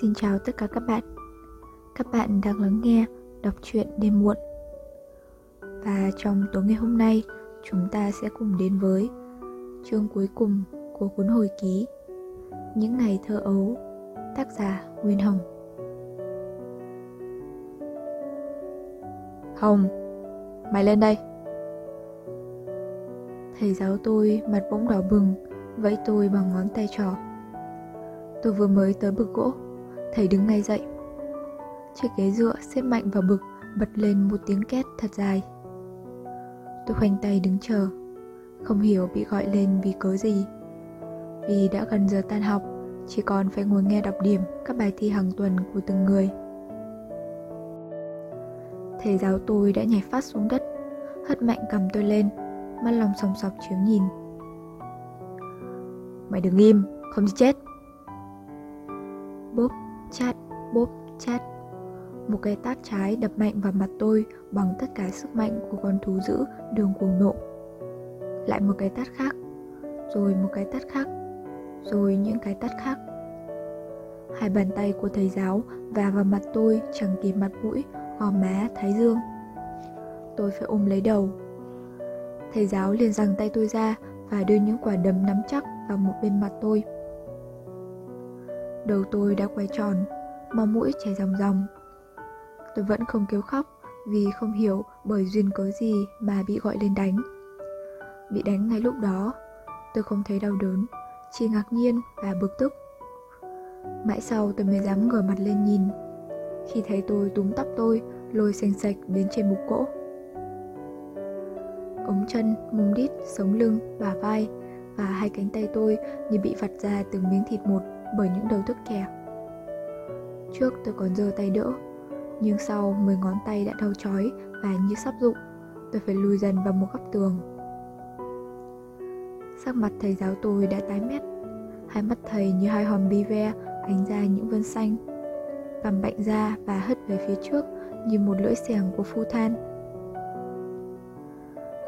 Xin chào tất cả các bạn. Các bạn đang lắng nghe đọc truyện đêm muộn. Và trong tối ngày hôm nay Chúng ta sẽ cùng đến với chương cuối cùng của cuốn hồi ký Những ngày thơ ấu Tác giả Nguyên Hồng. Hồng, mày lên đây. Thầy giáo tôi mặt bỗng đỏ bừng Vẫy tôi bằng ngón tay trỏ. Tôi vừa mới tới bực gỗ Thầy đứng ngay dậy. Chiếc ghế dựa xếp mạnh vào bực Bật lên một tiếng két thật dài. Tôi khoanh tay đứng chờ Không hiểu bị gọi lên vì cớ gì. Vì đã gần giờ tan học Chỉ còn phải ngồi nghe đọc điểm Các bài thi hàng tuần của từng người. Thầy giáo tôi đã nhảy phát xuống đất Hất mạnh cầm tôi lên Mắt lòng sòng sọc chiếu nhìn. Mày đừng im, không thì chết chát, bốp, chát Một cái tát trái đập mạnh vào mặt tôi Bằng tất cả sức mạnh của con thú dữ đường cuồng nộ Lại một cái tát khác Rồi một cái tát khác Rồi những cái tát khác Hai bàn tay của thầy giáo và vào mặt tôi chẳng kịp mặt mũi, gò má, thái dương. Tôi phải ôm lấy đầu. Thầy giáo liền giằng tay tôi ra và đưa những quả đấm nắm chắc vào một bên mặt tôi. Đầu tôi đã quay tròn, máu mũi chảy ròng ròng. Tôi vẫn không kêu khóc vì không hiểu bởi duyên cớ gì mà bị gọi lên đánh. Bị đánh ngay lúc đó, tôi không thấy đau đớn, chỉ ngạc nhiên và bực tức. Mãi sau tôi mới dám ngửa mặt lên nhìn Khi thấy tôi túm tóc tôi Lôi xanh sạch đến trên bục cỗ, Ống chân, mông đít, sống lưng, bả vai Và hai cánh tay tôi như bị vặt ra từng miếng thịt một bởi những đầu thức kẹo. Trước tôi còn giơ tay đỡ, Nhưng sau 10 ngón tay đã đau chói Và như sắp rụng, Tôi phải lùi dần vào một góc tường. Sắc mặt thầy giáo tôi đã tái mét, Hai mắt thầy như hai hòm bi ve ánh ra những vân xanh cằm bạnh ra và hất về phía trước như một lưỡi xẻng của phu than.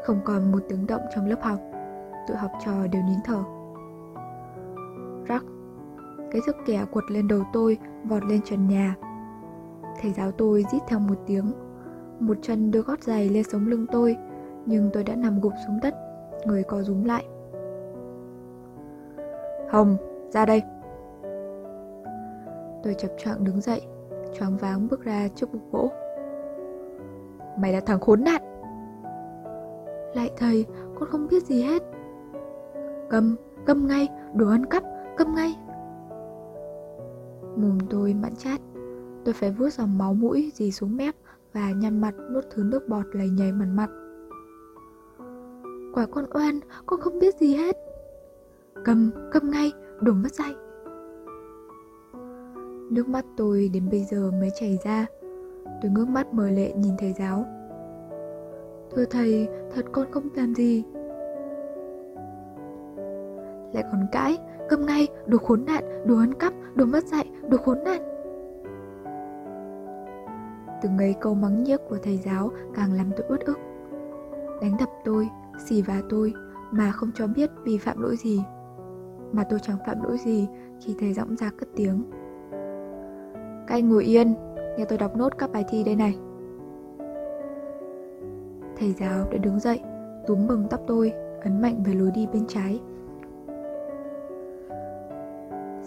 Không còn một tiếng động trong lớp học, Tụi học trò đều nín thở. Cái thước kẻ quật lên đầu tôi Vọt lên trần nhà. Thầy giáo tôi rít theo một tiếng. Một chân đưa gót giày lên sống lưng tôi Nhưng tôi đã nằm gục xuống đất Người co rúm lại. Hồng, ra đây. Tôi chập choạng đứng dậy choáng váng bước ra trước bục gỗ. Mày là thằng khốn nạn. Lại thầy Con không biết gì hết. Cầm, cầm ngay, đồ ăn cắp, cầm ngay. Mồm tôi mặn chát. Tôi phải vuốt dòng máu mũi dì xuống mép Và nhăn mặt nuốt thứ nước bọt lầy nhầy mặt mặt Quả con oan, con không biết gì hết. Cầm, cầm ngay, đổ mất dây. Nước mắt tôi đến bây giờ mới chảy ra. Tôi ngước mắt mờ lệ nhìn thầy giáo. Thưa thầy, thật con không làm gì. Lại còn cãi, câm ngay, đồ khốn nạn, đồ ăn cắp, đồ mất dạy, đồ khốn nạn Từng ấy câu mắng nhiếc của thầy giáo càng làm tôi uất ức Đánh đập tôi, xì vả tôi mà không cho biết vì phạm lỗi gì Mà tôi chẳng phạm lỗi gì khi thầy giọng ra cất tiếng các anh ngồi yên, nghe tôi đọc nốt các bài thi đây này. Thầy giáo đã đứng dậy, túm bừng tóc tôi, ấn mạnh về lối đi bên trái.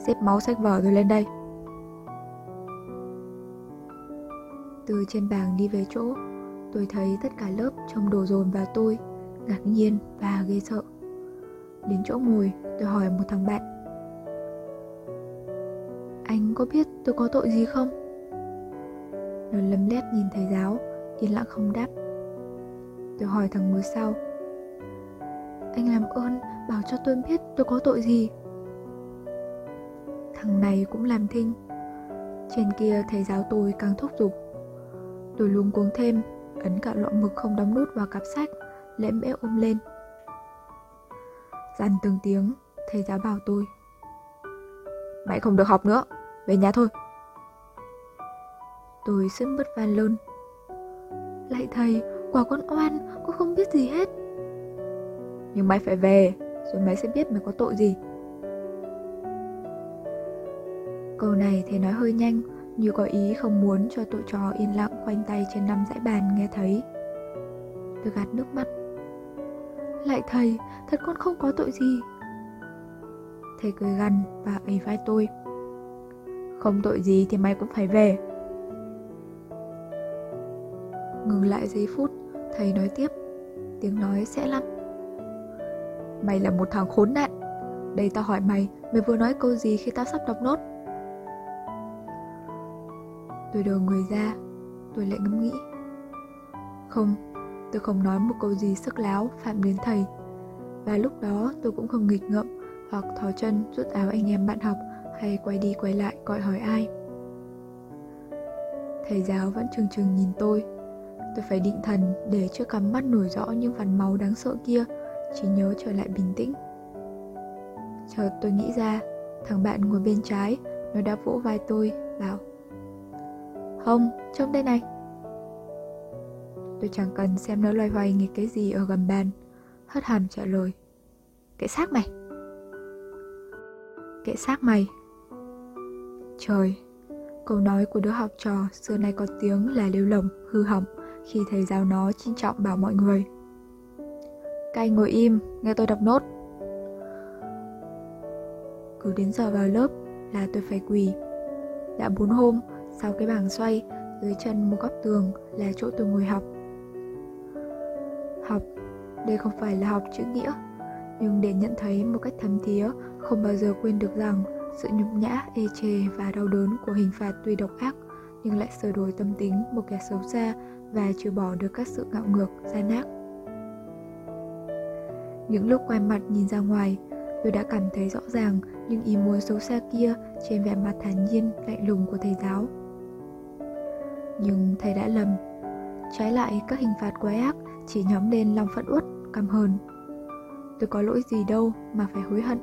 Xếp máu sách vở rồi lên đây. Từ trên bàn đi về chỗ, tôi thấy tất cả lớp trông đồ dồn vào tôi, ngạc nhiên và ghê sợ. Đến chỗ ngồi, tôi hỏi một thằng bạn anh có biết tôi có tội gì không? Nó lấm lét nhìn thầy giáo Yên lặng không đáp Tôi hỏi thằng ngồi sau Anh làm ơn bảo cho tôi biết tôi có tội gì Thằng này cũng làm thinh. Trên kia thầy giáo tôi càng thúc giục. Tôi luống cuống thêm, Ấn cả lọ mực không đóng nút vào cặp sách, Lẽm bẽ ôm lên. Dằn từng tiếng, Thầy giáo bảo tôi, Mày không được học nữa, về nhà thôi. Tôi sững mất van lơn. Lại thầy, Quả con oan, Con không biết gì hết. Nhưng mày phải về, Rồi mày sẽ biết mày có tội gì. Câu này thầy nói hơi nhanh, như có ý không muốn cho tụi trò yên lặng khoanh tay trên năm dãy bàn nghe thấy. Tôi gạt nước mắt. Lại thầy, thật con không có tội gì. Thầy cười gằn và ấy vai tôi. Không tội gì thì mày cũng phải về. Ngừng lại giây phút, thầy nói tiếp. Tiếng nói sẽ lắm. Mày là một thằng khốn nạn. Đây tao hỏi mày, mày vừa nói câu gì khi tao sắp đọc nốt? Tôi đờ người ra, tôi lại ngẫm nghĩ. Không, tôi không nói một câu gì sức láo phạm đến thầy. Và lúc đó tôi cũng không nghịch ngợm hoặc thò chân rút áo anh em bạn học hay quay đi quay lại gọi hỏi ai. Thầy giáo vẫn trừng trừng nhìn tôi. Tôi phải định thần để chưa cắm mắt nổi rõ những vằn máu đáng sợ kia, chỉ nhớ trở lại bình tĩnh. Chợt tôi nghĩ ra, thằng bạn ngồi bên trái, nó đã vỗ vai tôi, bảo không, trông đây này. Tôi chẳng cần xem nó loay hoay nghịch cái gì ở gầm bàn. Hất hàm trả lời. Kệ xác mày. Kệ xác mày. Trời Câu nói của đứa học trò xưa nay có tiếng là lêu lồng, hư hỏng Khi thầy giáo nó trinh trọng bảo mọi người. Các anh ngồi im, nghe tôi đọc nốt. Cứ đến giờ vào lớp là tôi phải quỳ. Đã bốn hôm sau cái bảng xoay, dưới chân một góc tường là chỗ tôi ngồi học. Học, đây không phải là học chữ nghĩa, nhưng để nhận thấy một cách thấm thía, không bao giờ quên được rằng sự nhục nhã, ê chề và đau đớn của hình phạt tuy độc ác, nhưng lại sửa đổi tâm tính một kẻ xấu xa và trừ bỏ được các sự ngạo ngược, gian ác. Những lúc quay mặt nhìn ra ngoài, tôi đã cảm thấy rõ ràng những ý muốn xấu xa kia trên vẻ mặt thản nhiên, lạnh lùng của thầy giáo. Nhưng thầy đã lầm. Trái lại các hình phạt quá ác chỉ nhóm lên lòng phẫn uất, căm hờn. Tôi có lỗi gì đâu mà phải hối hận.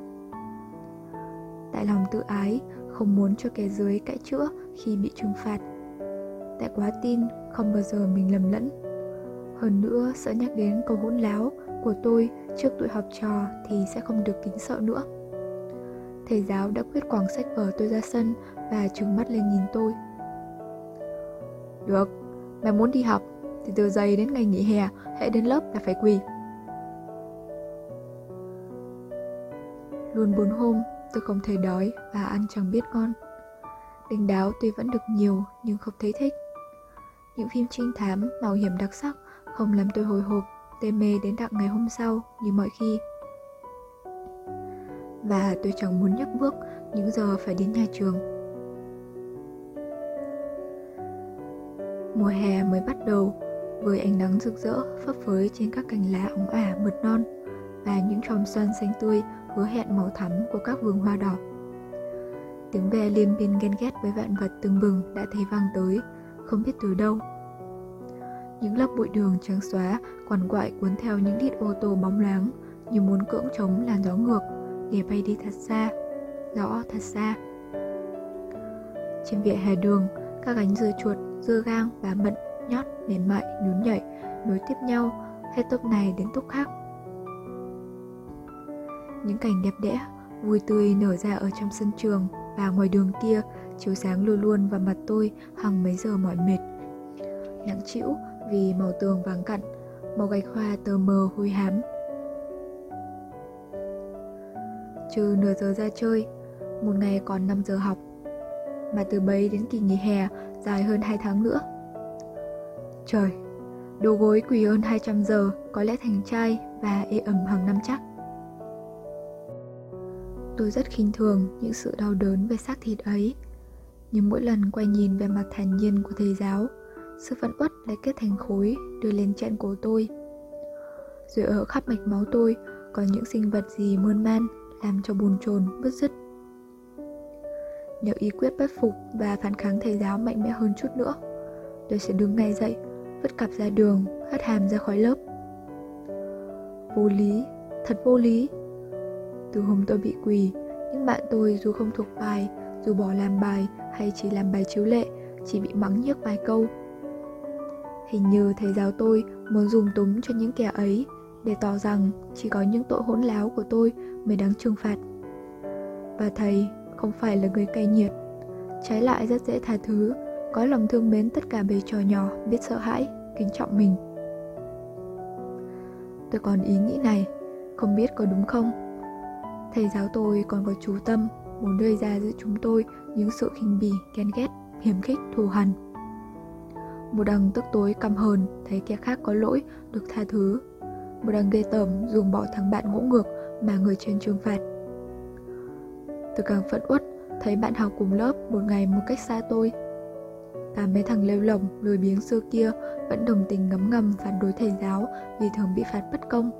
Tại lòng tự ái, không muốn cho kẻ dưới cãi chữa khi bị trừng phạt. Tại quá tin không bao giờ mình lầm lẫn. Hơn nữa sợ nhắc đến câu hỗn láo của tôi trước tụi học trò thì sẽ không được kính sợ nữa. Thầy giáo đã quyết quẳng sách vở tôi ra sân và trừng mắt lên nhìn tôi được, mày muốn đi học thì từ giây đến ngày nghỉ hè, hãy đến lớp là phải quỳ. Luôn bốn hôm, tôi không thể đói và ăn chẳng biết ngon. Đình đáo tuy vẫn được nhiều nhưng không thấy thích. Những phim trinh thám, mạo hiểm đặc sắc không làm tôi hồi hộp, tê mê đến tận ngày hôm sau như mọi khi. Và tôi chẳng muốn nhấc bước những giờ phải đến nhà trường Mùa hè mới bắt đầu với ánh nắng rực rỡ phấp phới trên các cành lá óng ả mượt non và những chòm xoan xanh tươi hứa hẹn màu thắm của các vườn hoa đỏ. Tiếng ve liêm biên ghen ghét với vạn vật từng bừng đã thấy vang tới, không biết từ đâu. Những lớp bụi đường trắng xóa quằn quại cuốn theo những đít ô tô bóng loáng như muốn cưỡng chống làn gió ngược để bay đi thật xa, rõ thật xa. Trên vỉa hè đường, các gánh dưa chuột dưa gang và mận, nhót, mềm mại, nhún nhảy, nối tiếp nhau hết tốc này đến tốc khác. Những cảnh đẹp đẽ, vui tươi nở ra ở trong sân trường và ngoài đường kia, chiếu sáng luôn luôn vào mặt tôi hằng mấy giờ mỏi mệt. Nặng chịu vì màu tường vàng cặn, màu gạch hoa tờ mờ hôi hám. Trừ nửa giờ ra chơi, một ngày còn 5 giờ học. Mà từ bấy đến kỳ nghỉ hè dài hơn 2 tháng nữa. Trời, đồ gối quỳ hơn 200 giờ có lẽ thành trai và ê ẩm hàng năm chắc. Tôi rất khinh thường những sự đau đớn về xác thịt ấy. Nhưng mỗi lần quay nhìn về mặt thản nhiên của thầy giáo, sự phẫn uất lại kết thành khối đưa lên chẹn cổ tôi. Rồi ở khắp mạch máu tôi có những sinh vật gì mơn man làm cho bồn chồn bứt rứt nếu ý quyết bất phục và phản kháng thầy giáo mạnh mẽ hơn chút nữa Tôi sẽ đứng ngay dậy, vứt cặp ra đường, hất hàm ra khỏi lớp. Vô lý, thật vô lý. Từ hôm tôi bị quỳ, những bạn tôi dù không thuộc bài, dù bỏ làm bài hay chỉ làm bài chiếu lệ Chỉ bị mắng nhức vài câu. Hình như thầy giáo tôi muốn dùng túng cho những kẻ ấy để tỏ rằng chỉ có những tội hỗn láo của tôi mới đáng trừng phạt. Và thầy không phải là người cay nhiệt Trái lại rất dễ tha thứ, có lòng thương mến tất cả bề trò nhỏ, biết sợ hãi, kính trọng mình. Tôi còn ý nghĩ này, không biết có đúng không? Thầy giáo tôi còn có chú tâm, muốn đưa ra giữa chúng tôi những sự khinh bỉ, ghen ghét, hiểm khích, thù hằn. Một đằng tức tối căm hờn, thấy kẻ khác có lỗi, được tha thứ. Một đằng ghê tởm, dùng bỏ thằng bạn ngỗ ngược mà người trên trừng phạt. Tôi càng phẫn uất, thấy bạn học cùng lớp một ngày một cách xa tôi. Cả mấy thằng lêu lồng, lười biếng xưa kia vẫn đồng tình ngấm ngầm phản đối thầy giáo vì thường bị phạt bất công.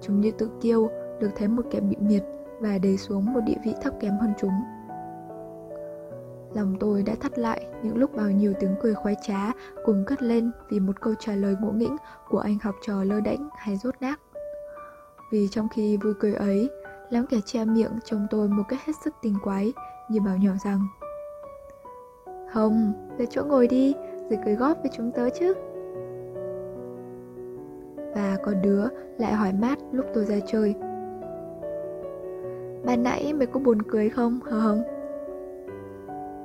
Chúng như tự kiêu, được thấy một kẻ bị miệt và đầy xuống một địa vị thấp kém hơn chúng. Lòng tôi đã thắt lại những lúc bao nhiêu tiếng cười khoái trá cùng cất lên vì một câu trả lời ngỗ nghĩnh của anh học trò lơ đễnh hay rốt nát. Vì trong khi vui cười ấy, lắm kẻ che miệng trông tôi một cách hết sức tinh quái như bảo nhỏ rằng Hồng, về chỗ ngồi đi, rồi cười góp với chúng tớ chứ. Và có đứa lại hỏi mát lúc tôi ra chơi Ban nãy mày có buồn cười không hờ hồng?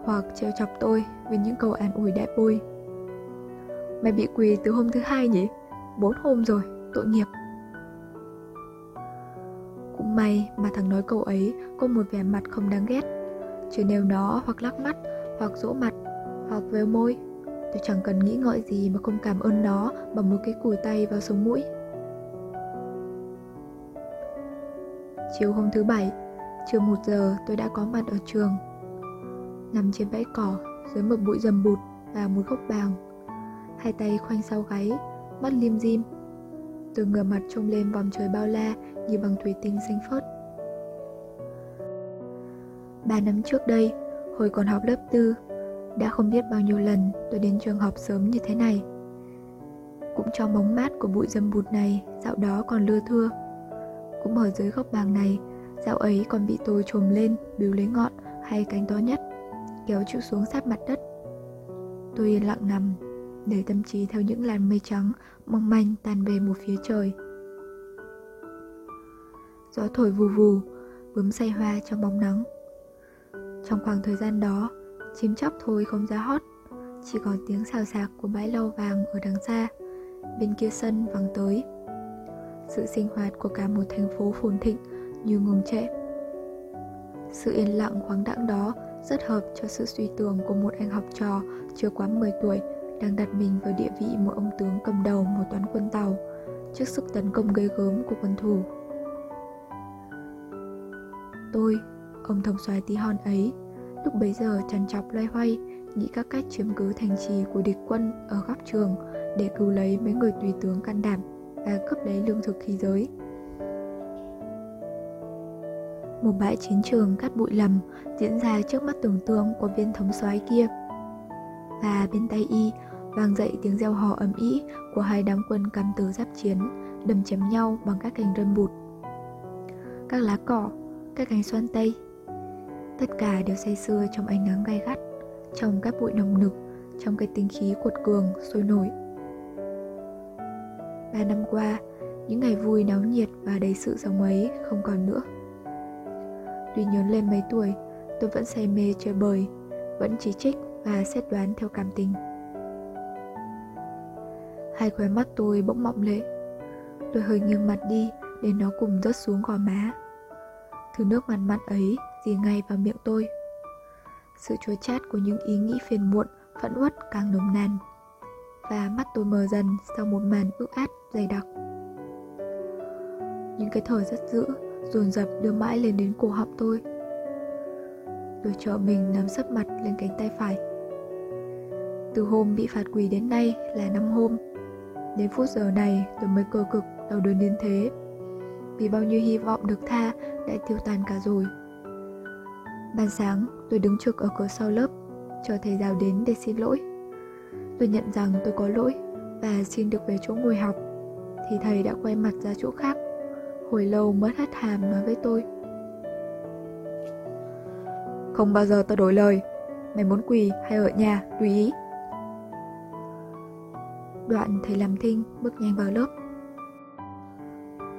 Hoặc trêu chọc tôi với những câu an ủi đại bôi Mày bị quỳ từ hôm thứ hai nhỉ? Bốn hôm rồi, tội nghiệp May mà thằng nói câu ấy có một vẻ mặt không đáng ghét. Chứ nếu nó hoặc lắc mắt, hoặc rỗ mặt, hoặc véo môi. Tôi chẳng cần nghĩ ngợi gì mà không cảm ơn nó bằng một cái cùi tay vào sống mũi. Chiều hôm thứ bảy, chưa một giờ tôi đã có mặt ở trường. Nằm trên bãi cỏ dưới một bụi rầm bụt và một gốc bàng. Hai tay khoanh sau gáy, mắt lim dim. Tôi ngửa mặt trông lên vòng trời bao la như bằng thủy tinh xanh phớt. Ba năm trước đây, hồi còn học lớp tư Đã không biết bao nhiêu lần tôi đến trường học sớm như thế này. Cũng trong bóng mát của bụi dâm bụt này Dạo đó còn lưa thưa. Cũng ở dưới gốc bàng này Dạo ấy còn bị tôi trồm lên, biếu lấy ngọn hay cánh to nhất, kéo chịu xuống sát mặt đất. Tôi yên lặng nằm, để tâm trí theo những làn mây trắng mong manh tan về một phía trời. Gió thổi vù vù, bướm say hoa trong bóng nắng. Trong khoảng thời gian đó, chim chóc thôi không ra hót, chỉ còn tiếng xào xạc của bãi lau vàng ở đằng xa, bên kia sân vắng tới. Sự sinh hoạt của cả một thành phố phồn thịnh như ngừng trệ. Sự yên lặng khoáng đãng đó rất hợp cho sự suy tưởng của một anh học trò chưa quá 10 tuổi đang đặt mình vào địa vị một ông tướng cầm đầu một toán quân tàu trước sức tấn công gây gớm của quân thù. Tôi, ông thống soái tí hon ấy, lúc bấy giờ trằn trọc loay hoay nghĩ các cách chiếm cứ thành trì của địch quân ở góc trường để cứu lấy mấy người tùy tướng can đảm và cướp lấy lương thực khí giới một bãi chiến trường cắt bụi lầm diễn ra trước mắt tưởng tượng của viên thống soái kia. Và bên tay y vang dậy tiếng reo hò ầm ĩ của hai đám quân cầm từ giáp chiến đâm chém nhau bằng các cành rơm bụt. Các lá cỏ, các cành xoan tây, tất cả đều say sưa trong ánh nắng gay gắt, trong các bụi nồng nực, trong cái tinh khí cuột cường, sôi nổi. Ba năm qua, những ngày vui náo nhiệt và đầy sự sống ấy không còn nữa. Tuy nhớ lên mấy tuổi, tôi vẫn say mê chơi bời, vẫn chỉ trích và xét đoán theo cảm tình. Hai khóe mắt tôi bỗng mọng lệ. Tôi hơi nghiêng mặt đi để nó cùng rớt xuống gò má. Thứ nước mặn mặn ấy dì ngay vào miệng tôi. Sự chua chát của những ý nghĩ phiền muộn, phẫn uất càng nồng nàn. Và mắt tôi mờ dần sau một màn ướt át dày đặc. Những cái thở rất dữ dồn dập đưa mãi lên đến cổ họng tôi tôi chờ mình nắm sấp mặt lên cánh tay phải từ hôm bị phạt quỳ đến nay là năm hôm đến phút giờ này tôi mới cơ cực đau đớn đến thế. Vì bao nhiêu hy vọng được tha đã tiêu tan cả rồi. Ban sáng tôi đứng trực ở cửa sau lớp chờ thầy giáo đến để xin lỗi. Tôi nhận rằng tôi có lỗi và xin được về chỗ ngồi học. Thì thầy đã quay mặt ra chỗ khác hồi lâu mất hết hàm nói với tôi. Không bao giờ tao đổi lời. Mày muốn quỳ hay ở nhà, tùy ý. Đoạn thầy làm thinh bước nhanh vào lớp.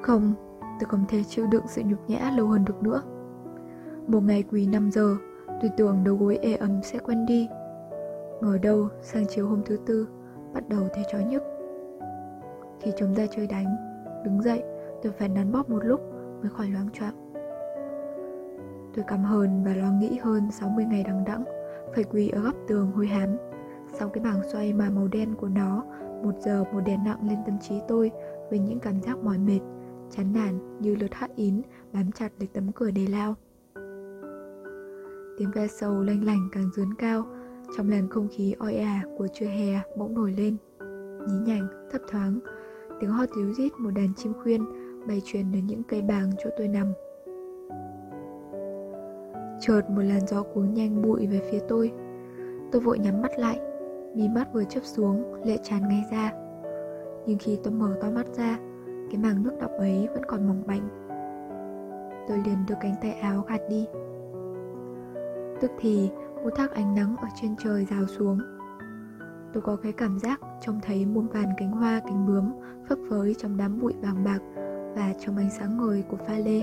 Không, tôi không thể chịu đựng sự nhục nhã lâu hơn được nữa. Một ngày quỳ 5 giờ Tôi tưởng đầu gối ê ẩm sẽ quen đi. Ngờ đâu sang chiều hôm thứ tư Bắt đầu thấy chói nhức. Khi chúng ta chơi đánh Đứng dậy tôi phải nắn bóp một lúc Mới khỏi loáng choạng Tôi cảm hờn và lo nghĩ hơn 60 ngày đằng đẵng Phải quỳ ở góc tường hôi hám Sau cái bảng xoay mà màu đen của nó một giờ một đèn nặng lên tâm trí tôi Với những cảm giác mỏi mệt Chán nản như lượt hắt ín Bám chặt lấy tấm cửa đề lao. Tiếng ve sầu lanh lành càng dướn cao Trong làn không khí oi ả của trưa hè bỗng nổi lên. Nhí nhảnh, thấp thoáng Tiếng hót ríu rít một đàn chim khuyên Bay truyền đến những cây bàng chỗ tôi nằm. Chợt một làn gió cuốn nhanh bụi về phía tôi. Tôi vội nhắm mắt lại Mí mắt vừa chớp xuống, Lệ tràn ngay ra. Nhưng khi tôi mở to mắt ra, Cái màng nước đọng ấy vẫn còn mỏng manh. Tôi liền đưa cánh tay áo gạt đi. Tức thì, một thác ánh nắng ở trên trời rào xuống. Tôi có cái cảm giác trông thấy muôn vàn cánh hoa, cánh bướm phấp phới trong đám bụi vàng bạc và trong ánh sáng ngời của pha lê.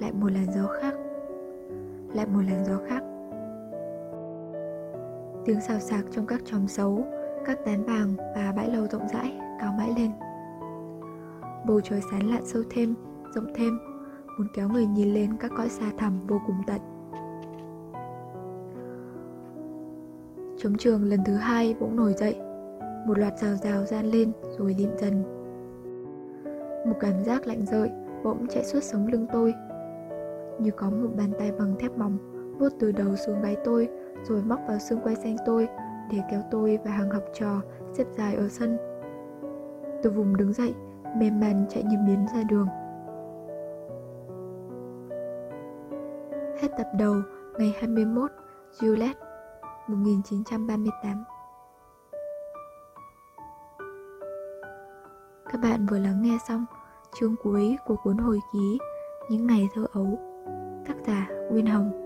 Lại một làn gió khác. Lại một làn gió khác tiếng xào xạc trong các chòm xấu, các tán vàng và bãi lầu rộng rãi, cao mãi lên. Bầu trời sán lạn sâu thêm, rộng thêm, muốn kéo người nhìn lên các cõi xa thẳm vô cùng tận. Trống trường lần thứ hai bỗng nổi dậy, Một loạt rào rào gian lên rồi lịm dần. Một cảm giác lạnh rợi bỗng chạy suốt sống lưng tôi, Như có một bàn tay bằng thép mỏng vuốt từ đầu xuống gáy tôi rồi móc vào xương quay xanh tôi Để kéo tôi và hàng học trò xếp dài ở sân. Tôi vùng đứng dậy, Mềm màn chạy như biến ra đường. Hết tập đầu, ngày 21 Juliet 1938 Các bạn vừa lắng nghe xong chương cuối của cuốn hồi ký Những ngày thơ ấu, Tác giả Nguyên Hồng.